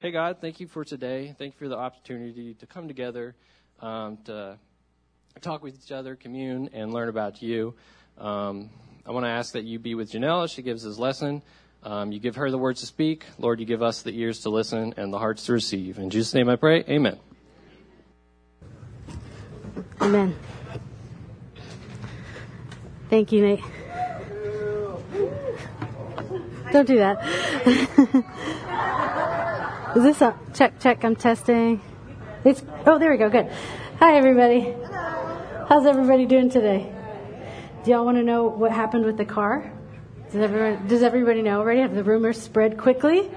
Hey, God, thank you for today. Thank you for the opportunity to come together, um, to talk with each other, commune, and learn about you. Um, I want to ask that you be with Janelle as she gives this lesson. Um, you give her the words to speak. Lord, you give us the ears to listen and the hearts to receive. In Jesus' name I pray. Amen. Amen. Thank you, Nate. Don't do that. Is this a check, check, I'm testing? It's, oh, there we go, good. Hi, everybody. How's everybody doing today? Do y'all want to know what happened with the car? Does everyone, does everybody know already? Have the rumors spread quickly?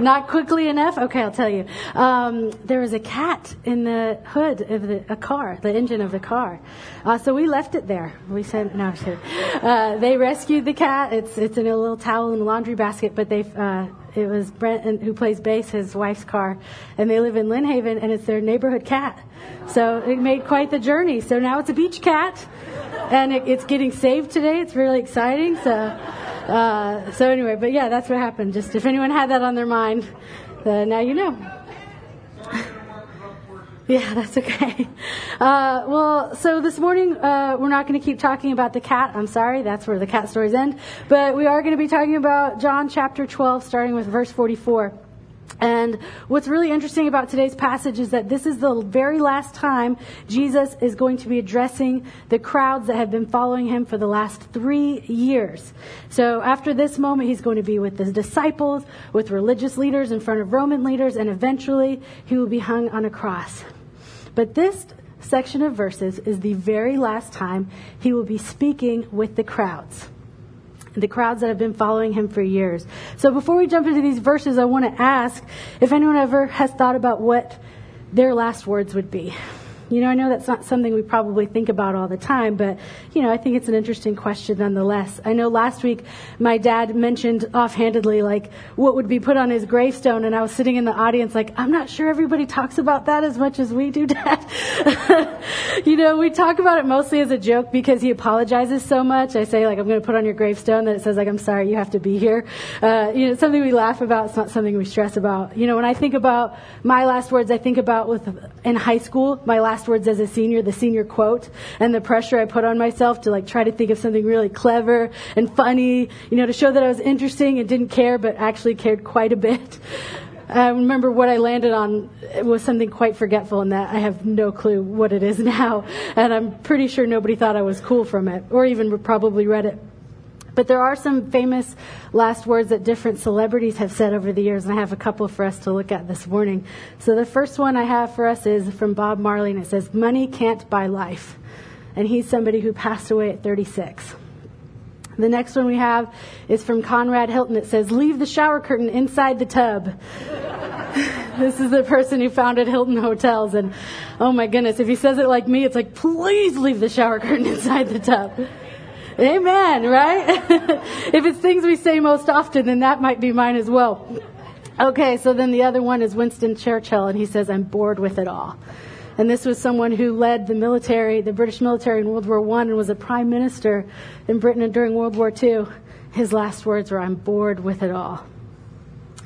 Not quickly enough? Okay, I'll tell you. Um, there was a cat in the hood of the, a car, the engine of the car. Uh, so we left it there. We sent, no, uh, they rescued the cat. It's, it's in a little towel in a laundry basket, but they, uh, it was Brent who plays bass, his wife's car, and they live in Lynn Haven, and it's their neighborhood cat. So it made quite the journey. So now it's a beach cat, and it, it's getting saved today. It's really exciting. So, uh, so anyway, but yeah, that's what happened. Just if anyone had that on their mind, uh, now you know. Yeah, that's okay. Uh, well, so this morning uh, we're not going to keep talking about the cat. I'm sorry, that's where the cat stories end. But we are going to be talking about John chapter 12, starting with verse 44. And what's really interesting about today's passage is that this is the very last time Jesus is going to be addressing the crowds that have been following him for the last three years. So after this moment, he's going to be with his disciples, with religious leaders in front of Roman leaders, and eventually he will be hung on a cross. But this section of verses is the very last time he will be speaking with the crowds. The crowds that have been following him for years. So before we jump into these verses, I want to ask if anyone ever has thought about what their last words would be. You know, I know that's not something we probably think about all the time, but, you know, I think it's an interesting question nonetheless. I know last week my dad mentioned offhandedly, like, what would be put on his gravestone, and I was sitting in the audience like, I'm not sure everybody talks about that as much as we do, Dad. you know, we talk about it mostly as a joke because he apologizes so much. I say, like, I'm going to put on your gravestone that it says, like, I'm sorry you have to be here. Uh, you know, it's something we laugh about. It's not something we stress about. You know, when I think about my last words, I think about with, in high school, my last words as a senior, the senior quote, and the pressure I put on myself to like try to think of something really clever and funny, you know, to show that I was interesting and didn't care, but actually cared quite a bit. I remember what I landed on was something quite forgetful and that I have no clue what it is now. And I'm pretty sure nobody thought I was cool from it, or even probably read it. But there are some famous last words that different celebrities have said over the years, and I have a couple for us to look at this morning. So the first one I have for us is from Bob Marley, and it says, Money can't buy life. And he's somebody who passed away at 36. The next one we have is from Conrad Hilton. It says, Leave the shower curtain inside the tub. this is the person who founded Hilton Hotels. And oh my goodness, if he says it like me, it's like, Please leave the shower curtain inside the tub. Amen, right? if it's things we say most often, then that might be mine as well. Okay, so then the other one is Winston Churchill, and he says, I'm bored with it all. And this was someone who led the military, the British military in World War I and was a prime minister in Britain during World War II. His last words were, I'm bored with it all.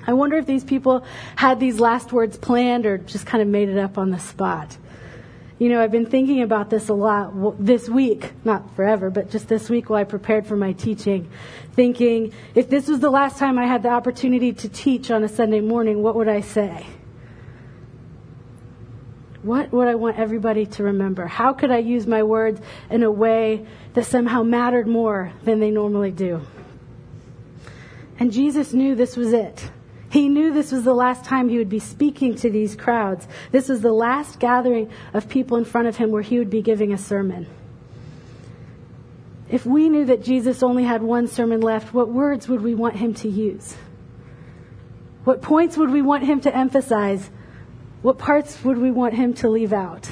I wonder if these people had these last words planned or just kind of made it up on the spot. You know, I've been thinking about this a lot this week, not forever, but just this week while I prepared for my teaching, thinking if this was the last time I had the opportunity to teach on a Sunday morning, what would I say? What would I want everybody to remember? How could I use my words in a way that somehow mattered more than they normally do? And Jesus knew this was it. He knew this was the last time he would be speaking to these crowds. This was the last gathering of people in front of him where he would be giving a sermon. If we knew that Jesus only had one sermon left, what words would we want him to use? What points would we want him to emphasize? What parts would we want him to leave out?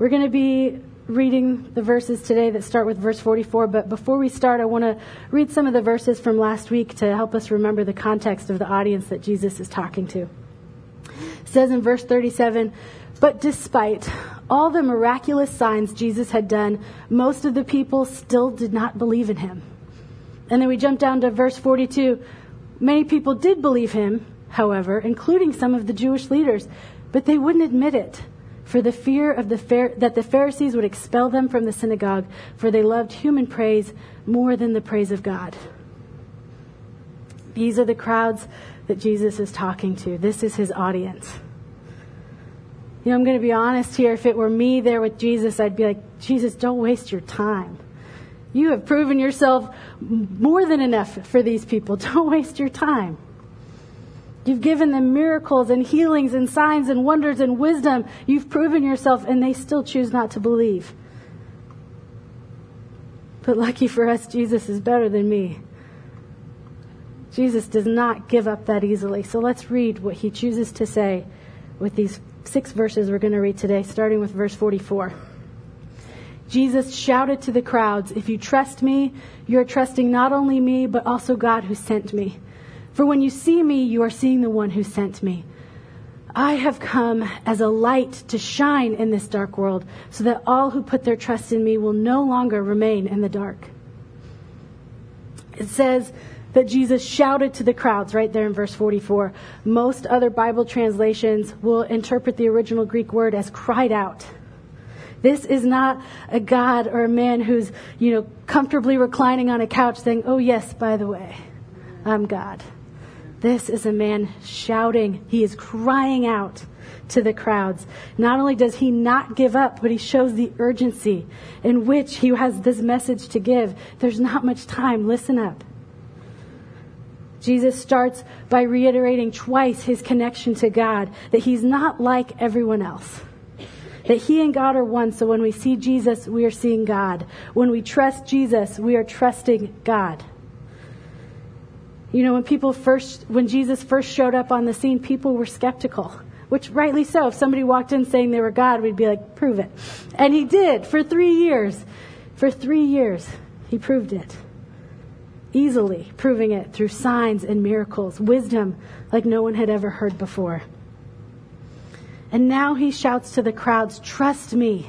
We're going to be reading the verses today that start with verse 44, but before we start, I want to read some of the verses from last week to help us remember the context of the audience that Jesus is talking to. It says in verse 37, but despite all the miraculous signs Jesus had done, most of the people still did not believe in him. And then we jump down to verse 42. Many people did believe him, however, including some of the Jewish leaders, but they wouldn't admit it for the fear of the that the Pharisees would expel them from the synagogue, for they loved human praise more than the praise of God. These are the crowds that Jesus is talking to. This is his audience. You know, I'm going to be honest here. If it were me there with Jesus, I'd be like, Jesus, don't waste your time. You have proven yourself more than enough for these people. Don't waste your time. You've given them miracles and healings and signs and wonders and wisdom. You've proven yourself, and they still choose not to believe. But lucky for us, Jesus is better than me. Jesus does not give up that easily. So let's read what he chooses to say with these six verses we're going to read today, starting with verse 44. Jesus shouted to the crowds, If you trust me, you're trusting not only me, but also God who sent me. For when you see me, you are seeing the one who sent me. I have come as a light to shine in this dark world, so that all who put their trust in me will no longer remain in the dark. It says that Jesus shouted to the crowds right there in verse 44. Most other Bible translations will interpret the original Greek word as cried out. This is not a God or a man who's, you know, comfortably reclining on a couch saying, Oh, yes, by the way, I'm God. This is a man shouting. He is crying out to the crowds. Not only does he not give up, but he shows the urgency in which he has this message to give. There's not much time. Listen up. Jesus starts by reiterating twice his connection to God, that he's not like everyone else that He and God are one. So when we see Jesus, we are seeing God. When we trust Jesus, we are trusting God. You know, when people first, when Jesus first showed up on the scene, people were skeptical, which rightly so. If somebody walked in saying they were God, we'd be like, prove it. And he did for three years. For three years, he proved it. Easily proving it through signs and miracles, wisdom like no one had ever heard before. And now he shouts to the crowds, Trust me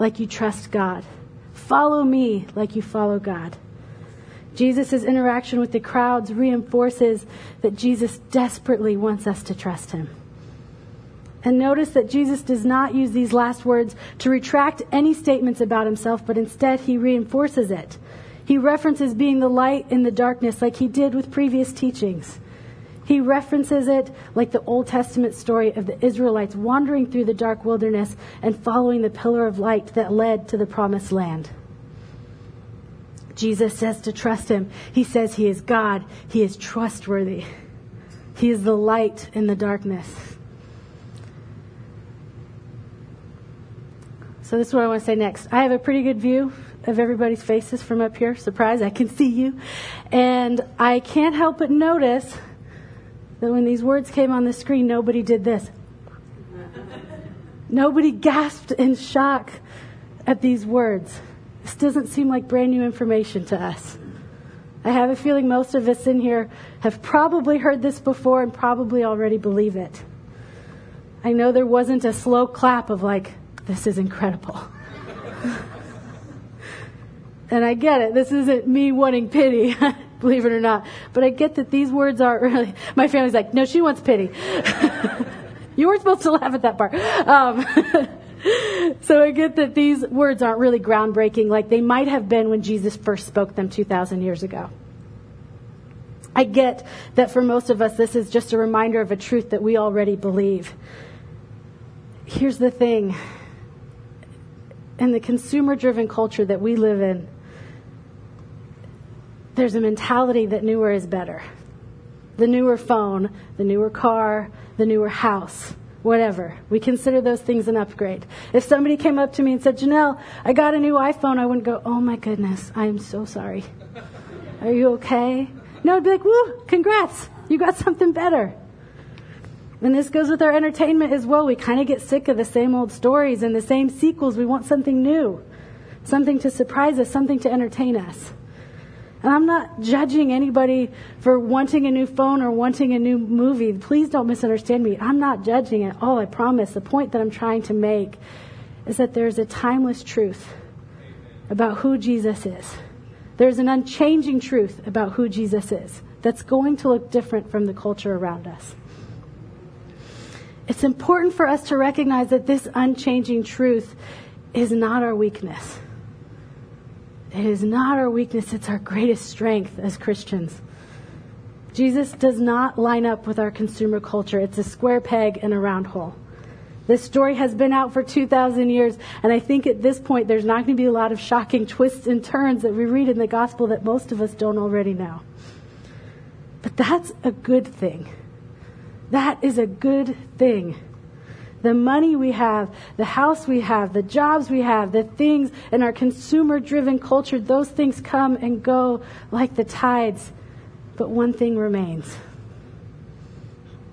like you trust God. Follow me like you follow God. Jesus' interaction with the crowds reinforces that Jesus desperately wants us to trust him. And notice that Jesus does not use these last words to retract any statements about himself, but instead he reinforces it. He references being the light in the darkness like he did with previous teachings. He references it like the Old Testament story of the Israelites wandering through the dark wilderness and following the pillar of light that led to the promised land. Jesus says to trust him. He says he is God. He is trustworthy. He is the light in the darkness. So this is what I want to say next. I have a pretty good view of everybody's faces from up here. Surprise, I can see you. And I can't help but notice that when these words came on the screen, nobody did this. nobody gasped in shock at these words. This doesn't seem like brand new information to us. I have a feeling most of us in here have probably heard this before and probably already believe it. I know there wasn't a slow clap of like, this is incredible. and I get it. This isn't me wanting pity. believe it or not. But I get that these words aren't really, my family's like, no, she wants pity. you weren't supposed to laugh at that part. Um, so I get that these words aren't really groundbreaking like they might have been when Jesus first spoke them 2,000 years ago. I get that for most of us, this is just a reminder of a truth that we already believe. Here's the thing in the consumer driven culture that we live in, there's a mentality that newer is better. The newer phone, the newer car, the newer house, whatever. We consider those things an upgrade. If somebody came up to me and said, Janelle, I got a new iPhone, I wouldn't go, oh my goodness, I am so sorry. Are you okay? No, I'd be like, woo, congrats, you got something better. And this goes with our entertainment as well. We kind of get sick of the same old stories and the same sequels. We want something new, something to surprise us, something to entertain us. And I'm not judging anybody for wanting a new phone or wanting a new movie. Please don't misunderstand me. I'm not judging at all, I promise. The point that I'm trying to make is that there's a timeless truth about who Jesus is. There's an unchanging truth about who Jesus is. that's going to look different from the culture around us. It's important for us to recognize that this unchanging truth is not our weakness. It is not our weakness, it's our greatest strength as Christians. Jesus does not line up with our consumer culture. It's a square peg in a round hole. This story has been out for 2,000 years, and I think at this point there's not going to be a lot of shocking twists and turns that we read in the gospel that most of us don't already know. But that's a good thing. That is a good thing. The money we have, the house we have, the jobs we have, the things in our consumer driven culture, those things come and go like the tides. But one thing remains.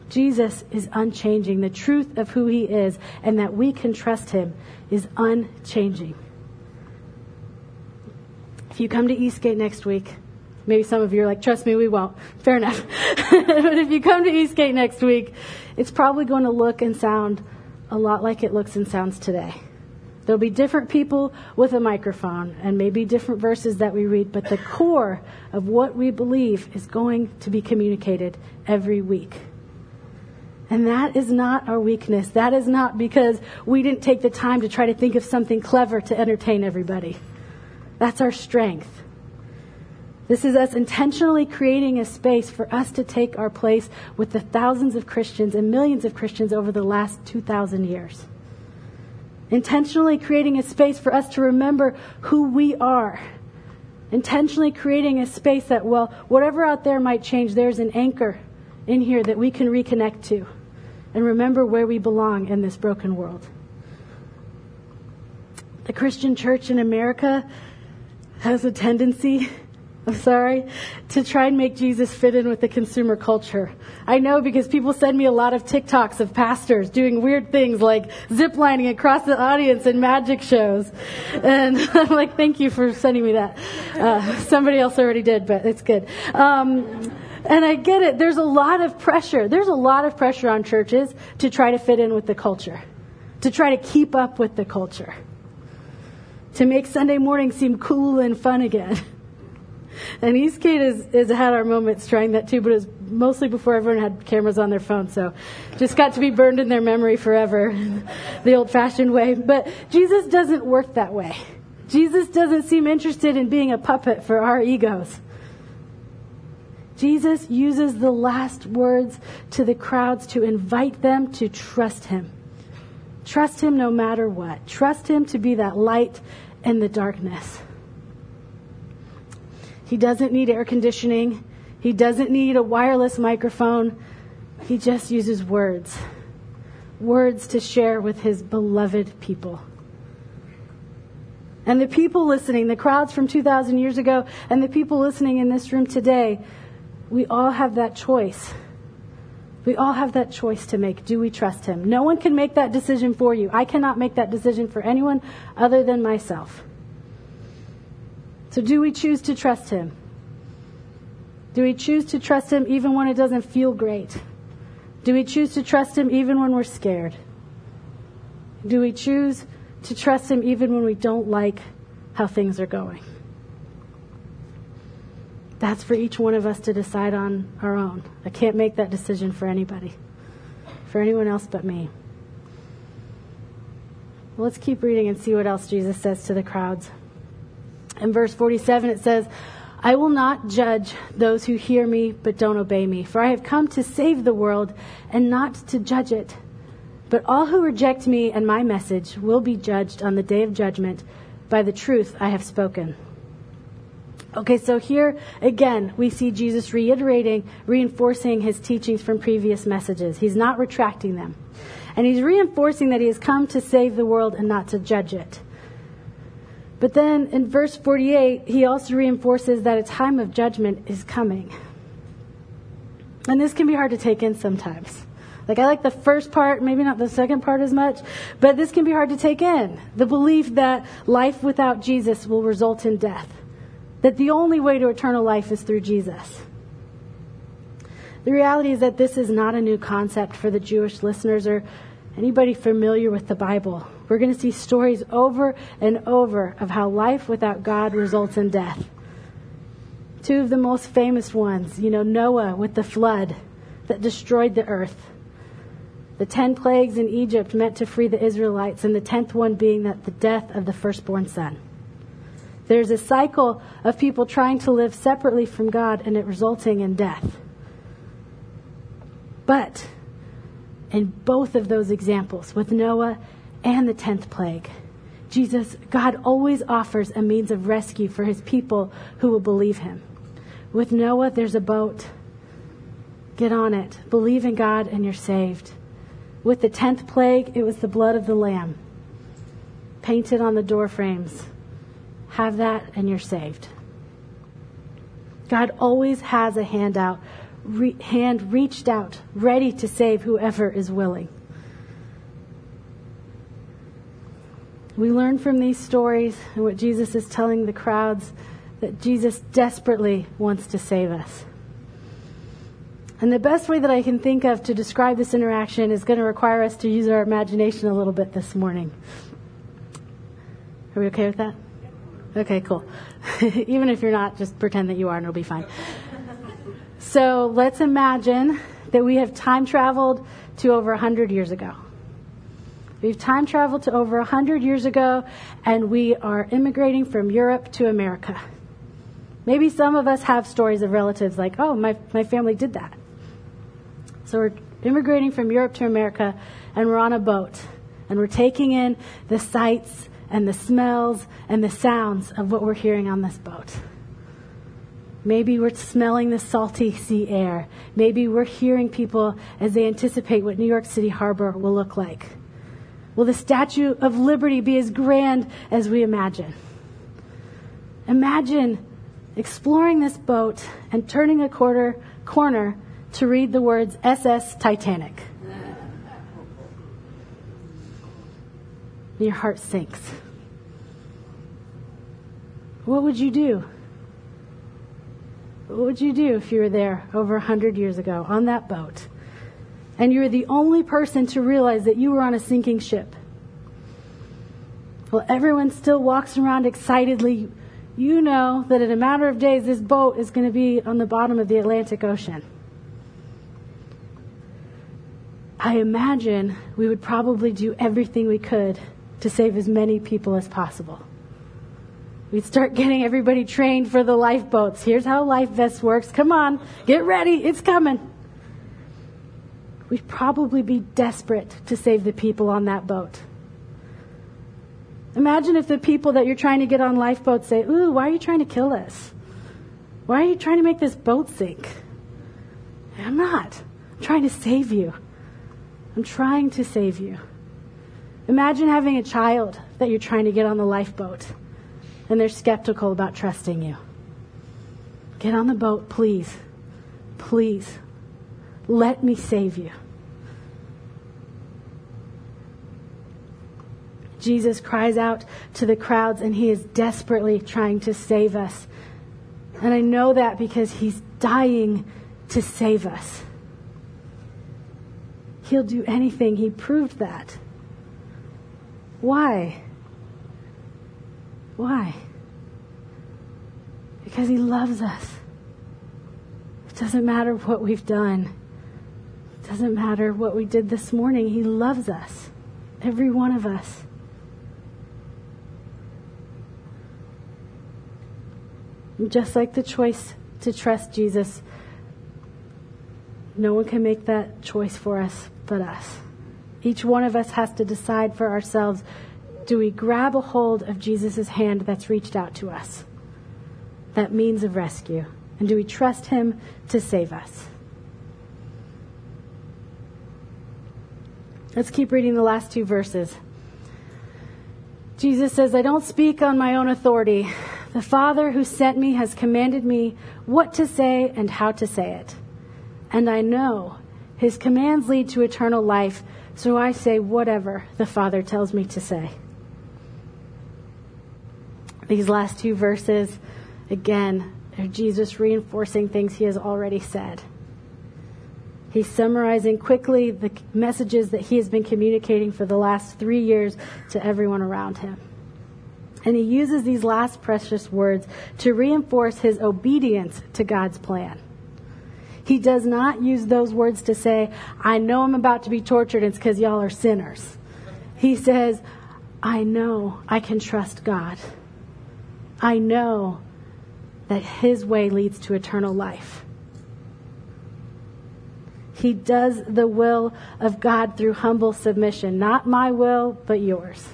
Jesus is unchanging. The truth of who he is and that we can trust him is unchanging. If you come to Eastgate next week, maybe some of you are like, trust me, we won't. Fair enough. but if you come to Eastgate next week, it's probably going to look and sound a lot like it looks and sounds today. There'll be different people with a microphone and maybe different verses that we read, but the core of what we believe is going to be communicated every week. And that is not our weakness. That is not because we didn't take the time to try to think of something clever to entertain everybody. That's our strength. This is us intentionally creating a space for us to take our place with the thousands of Christians and millions of Christians over the last 2,000 years. Intentionally creating a space for us to remember who we are. Intentionally creating a space that, well, whatever out there might change, there's an anchor in here that we can reconnect to and remember where we belong in this broken world. The Christian church in America has a tendency, I'm sorry, to try and make Jesus fit in with the consumer culture. I know because people send me a lot of TikToks of pastors doing weird things like ziplining across the audience in magic shows. And I'm like, thank you for sending me that. Uh, somebody else already did, but it's good. Um, and I get it. There's a lot of pressure. There's a lot of pressure on churches to try to fit in with the culture, to try to keep up with the culture, to make Sunday morning seem cool and fun again. And Eastgate has, had our moments trying that too, but it was mostly before everyone had cameras on their phone, so just got to be burned in their memory forever, the old fashioned way. But Jesus doesn't work that way. Jesus doesn't seem interested in being a puppet for our egos. Jesus uses the last words to the crowds to invite them to trust him. Trust him no matter what. Trust him to be that light in the darkness. He doesn't need air conditioning. He doesn't need a wireless microphone. He just uses words. Words to share with his beloved people. And the people listening, the crowds from 2,000 years ago, and the people listening in this room today, we all have that choice. We all have that choice to make. Do we trust Him? No one can make that decision for you. I cannot make that decision for anyone other than myself. So, do we choose to trust Him? Do we choose to trust Him even when it doesn't feel great? Do we choose to trust Him even when we're scared? Do we choose to trust Him even when we don't like how things are going? That's for each one of us to decide on our own. I can't make that decision for anybody, for anyone else but me. Let's keep reading and see what else Jesus says to the crowds. In verse 47, it says, I will not judge those who hear me but don't obey me, for I have come to save the world and not to judge it. But all who reject me and my message will be judged on the day of judgment by the truth I have spoken. Okay, so here again, we see Jesus reiterating, reinforcing his teachings from previous messages. He's not retracting them. And he's reinforcing that he has come to save the world and not to judge it. But then in verse 48, he also reinforces that a time of judgment is coming. And this can be hard to take in sometimes. Like, I like the first part, maybe not the second part as much, but this can be hard to take in. The belief that life without Jesus will result in death that the only way to eternal life is through Jesus. The reality is that this is not a new concept for the Jewish listeners or anybody familiar with the Bible. We're going to see stories over and over of how life without God results in death. Two of the most famous ones, you know, Noah with the flood that destroyed the earth. The ten plagues in Egypt meant to free the Israelites, and the tenth one being that the death of the firstborn son. There's a cycle of people trying to live separately from God and it resulting in death. But in both of those examples, with Noah and the tenth plague, Jesus, God always offers a means of rescue for his people who will believe him. With Noah, there's a boat. Get on it. Believe in God and you're saved. With the tenth plague, it was the blood of the Lamb painted on the door frames. Have that and you're saved. God always has a handout, re- hand reached out, ready to save whoever is willing. We learn from these stories and what Jesus is telling the crowds that Jesus desperately wants to save us. And the best way that I can think of to describe this interaction is going to require us to use our imagination a little bit this morning. Are we okay with that? Okay, cool. Even if you're not, just pretend that you are and it'll be fine. so let's imagine that we have time traveled to over 100 years ago. We've time traveled to over 100 years ago and we are immigrating from Europe to America. Maybe some of us have stories of relatives like, oh, my, my family did that. So we're immigrating from Europe to America, and we're on a boat, and we're taking in the sights and the smells and the sounds of what we're hearing on this boat. Maybe we're smelling the salty sea air. Maybe we're hearing people as they anticipate what New York City Harbor will look like. Will the Statue of Liberty be as grand as we imagine? Imagine exploring this boat and turning a quarter corner to read the words SS Titanic. Your heart sinks. What would you do? What would you do if you were there over a hundred years ago on that boat? And you were the only person to realize that you were on a sinking ship. Well, everyone still walks around excitedly. You know that in a matter of days, this boat is going to be on the bottom of the Atlantic Ocean. I imagine we would probably do everything we could to save as many people as possible. We'd start getting everybody trained for the lifeboats. Here's how life vest works. Come on, get ready, it's coming. We'd probably be desperate to save the people on that boat. Imagine if the people that you're trying to get on lifeboats say, Ooh, why are you trying to kill us? Why are you trying to make this boat sink? I'm not. I'm trying to save you. I'm trying to save you. Imagine having a child that you're trying to get on the lifeboat and they're skeptical about trusting you. Get on the boat, please. Please. Let me save you. Jesus cries out to the crowds and he is desperately trying to save us. And I know that because he's dying to save us. He'll do anything. He proved that. Why? Why? Because He loves us. It doesn't matter what we've done. Doesn't matter what we did this morning. He loves us. Every one of us. Just like the choice to trust Jesus, no one can make that choice for us but us. Each one of us has to decide for ourselves do we grab a hold of Jesus' hand that's reached out to us? That means of rescue. And do we trust him to save us? Let's keep reading the last two verses. Jesus says, I don't speak on my own authority. The Father who sent me has commanded me what to say and how to say it. And I know his commands lead to eternal life, so I say whatever the Father tells me to say. These last two verses, again, are Jesus reinforcing things he has already said. He's summarizing quickly the messages that he has been communicating for the last three years to everyone around him. And he uses these last precious words to reinforce his obedience to God's plan. He does not use those words to say, I know I'm about to be tortured, it's because y'all are sinners. He says, I know I can trust God. I know that his way leads to eternal life. He does the will of God through humble submission. Not my will, but yours.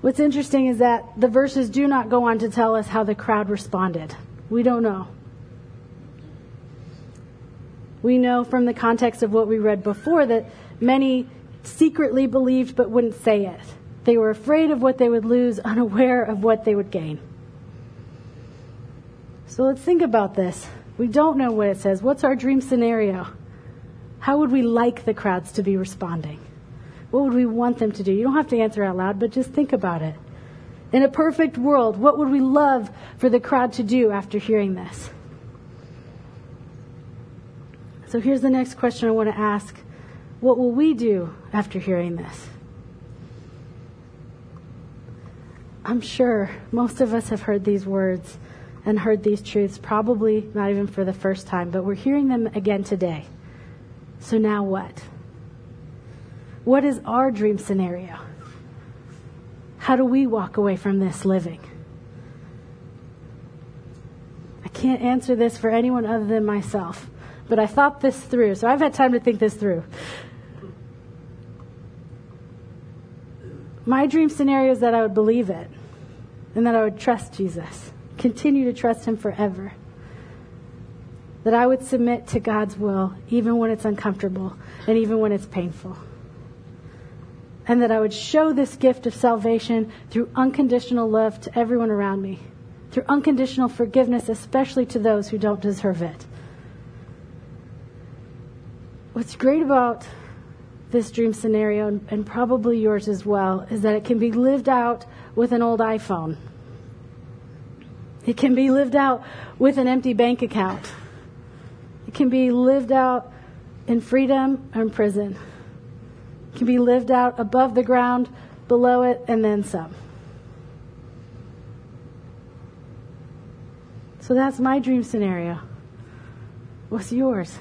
What's interesting is that the verses do not go on to tell us how the crowd responded. We don't know. We know from the context of what we read before that many secretly believed but wouldn't say it. They were afraid of what they would lose, unaware of what they would gain. So let's think about this. We don't know what it says. What's our dream scenario? How would we like the crowds to be responding? What would we want them to do? You don't have to answer out loud, but just think about it. In a perfect world, what would we love for the crowd to do after hearing this? So here's the next question I want to ask What will we do after hearing this? I'm sure most of us have heard these words and heard these truths, probably not even for the first time, but we're hearing them again today. So now what? What is our dream scenario? How do we walk away from this living? I can't answer this for anyone other than myself, but I thought this through, so I've had time to think this through. My dream scenario is that I would believe it and that I would trust Jesus continue to trust Him forever. That I would submit to God's will, even when it's uncomfortable and even when it's painful. And that I would show this gift of salvation through unconditional love to everyone around me, through unconditional forgiveness, especially to those who don't deserve it. What's great about this dream scenario, and probably yours as well, is that it can be lived out with an old iPhone it can be lived out with an empty bank account. It can be lived out in freedom or in prison. It can be lived out above the ground, below it, and then some. So that's my dream scenario. What's yours?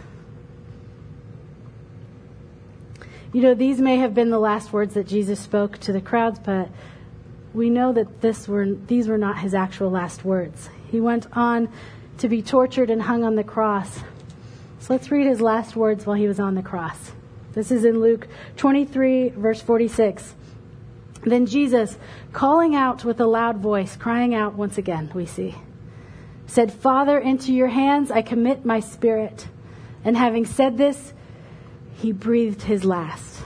You know, these may have been the last words that Jesus spoke to the crowds, but we know that this were, these were not his actual last words. He went on to be tortured and hung on the cross. So let's read his last words while he was on the cross. This is in Luke 23, verse 46. Then Jesus, calling out with a loud voice, crying out once again, we see, said, Father, into your hands I commit my spirit. And having said this, he breathed his last.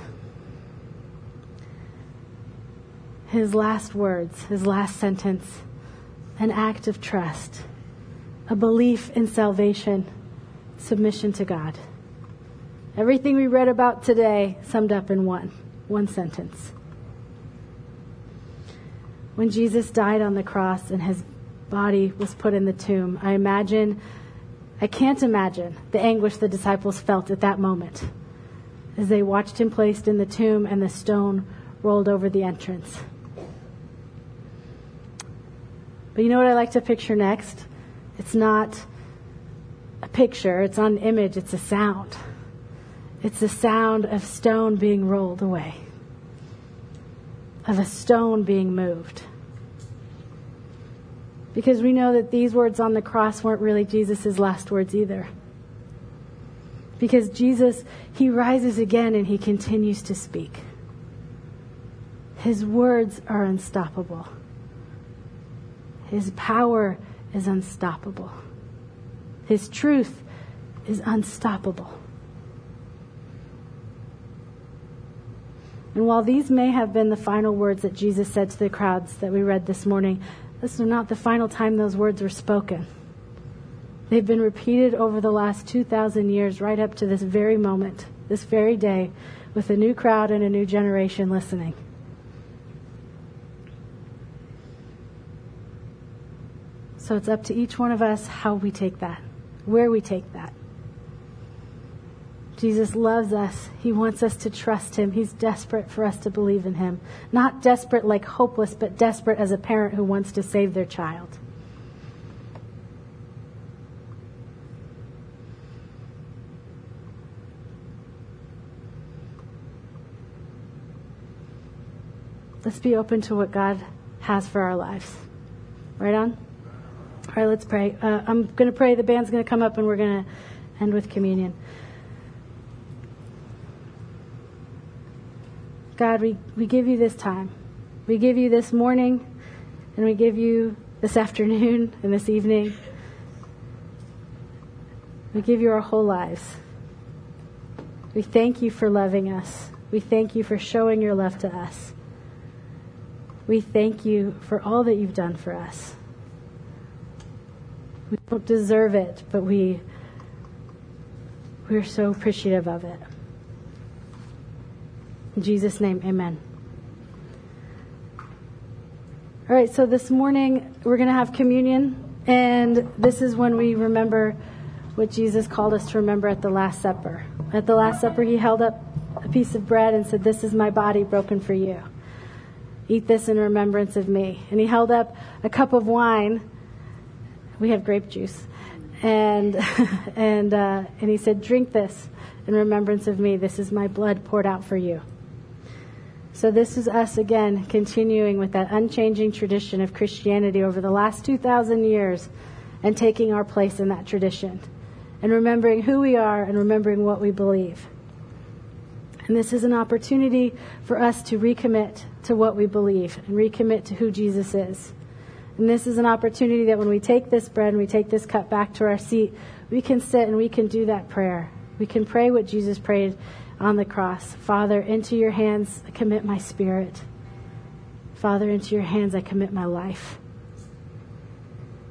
His last words, his last sentence, an act of trust, a belief in salvation, submission to God. Everything we read about today summed up in one, one sentence. When Jesus died on the cross and his body was put in the tomb, I imagine, I can't imagine the anguish the disciples felt at that moment as they watched him placed in the tomb and the stone rolled over the entrance. But you know what I like to picture next? It's not a picture, it's not an image, it's a sound. It's the sound of stone being rolled away, of a stone being moved. Because we know that these words on the cross weren't really Jesus' last words either. Because Jesus, he rises again and he continues to speak. His words are unstoppable. His power is unstoppable. His truth is unstoppable. And while these may have been the final words that Jesus said to the crowds that we read this morning, this is not the final time those words were spoken. They've been repeated over the last 2,000 years, right up to this very moment, this very day, with a new crowd and a new generation listening. So it's up to each one of us how we take that, where we take that. Jesus loves us. He wants us to trust him. He's desperate for us to believe in him. Not desperate like hopeless, but desperate as a parent who wants to save their child. Let's be open to what God has for our lives. Right on? All right, let's pray. Uh, I'm going to pray. The band's going to come up and we're going to end with communion. God, we, we give you this time. We give you this morning, and we give you this afternoon and this evening. We give you our whole lives. We thank you for loving us. We thank you for showing your love to us. We thank you for all that you've done for us. Don't deserve it, but we we're so appreciative of it. In Jesus' name, amen. All right, so this morning we're going to have communion, and this is when we remember what Jesus called us to remember at the Last Supper. At the Last Supper, he held up a piece of bread and said, This is my body broken for you. Eat this in remembrance of me. And he held up a cup of wine. We have grape juice. And, and, uh, and he said, Drink this in remembrance of me. This is my blood poured out for you. So this is us again continuing with that unchanging tradition of Christianity over the last 2,000 years and taking our place in that tradition and remembering who we are and remembering what we believe. And this is an opportunity for us to recommit to what we believe and recommit to who Jesus is. And this is an opportunity that when we take this bread and we take this cup back to our seat, we can sit and we can do that prayer. We can pray what Jesus prayed on the cross. Father, into your hands I commit my spirit. Father, into your hands I commit my life.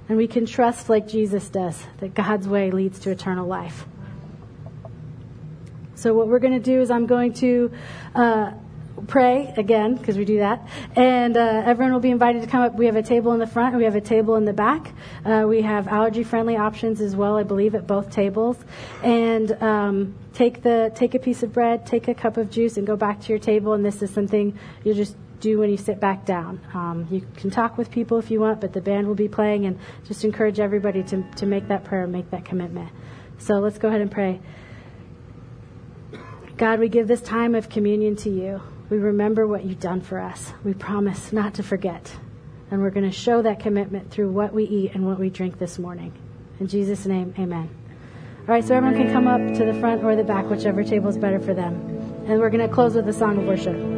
And we can trust, like Jesus does, that God's way leads to eternal life. So, what we're going to do is I'm going to uh, pray again because we do that. And uh, everyone will be invited to come up. We have a table in the front we have a table in the back. Uh, we have allergy friendly options as well i believe at both tables. And um, take the take a piece of bread take a cup of juice and go back to your table. And this is something you just do when you sit back down. Um, you can talk with people if you want but the band will be playing. And just encourage everybody to, to make that prayer and make that commitment. So let's go ahead and pray. God, we give this time of communion to you. We remember what you've done for us. We promise not to forget. And we're going to show that commitment through what we eat and what we drink this morning. In Jesus' name, amen. All right, so everyone can come up to the front or the back, whichever table is better for them. And we're going to close with a song of worship.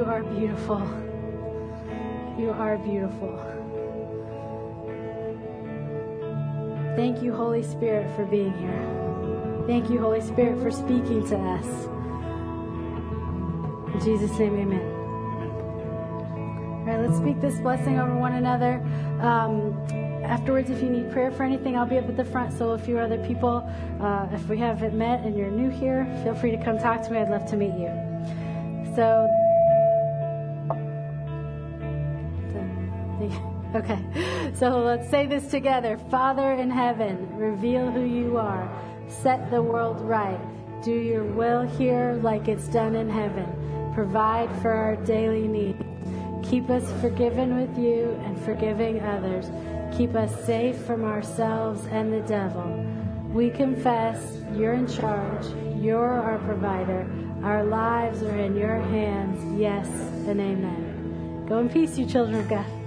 You are beautiful. You are beautiful. Thank you, Holy Spirit, for being here. Thank you, Holy Spirit, for speaking to us. In Jesus' name, amen. All right, let's speak this blessing over one another. Um, afterwards, if you need prayer for anything, I'll be up at the front. So, a few other people, uh, if we haven't met and you're new here, feel free to come talk to me. I'd love to meet you. So, okay. So let's say this together. Father in heaven, reveal who you are. Set the world right. Do your will here like it's done in heaven. Provide for our daily need. Keep us forgiven with you and forgiving others. Keep us safe from ourselves and the devil. We confess you're in charge. You're our provider. Our lives are in your hands. Yes and amen. Go in peace, you children of God.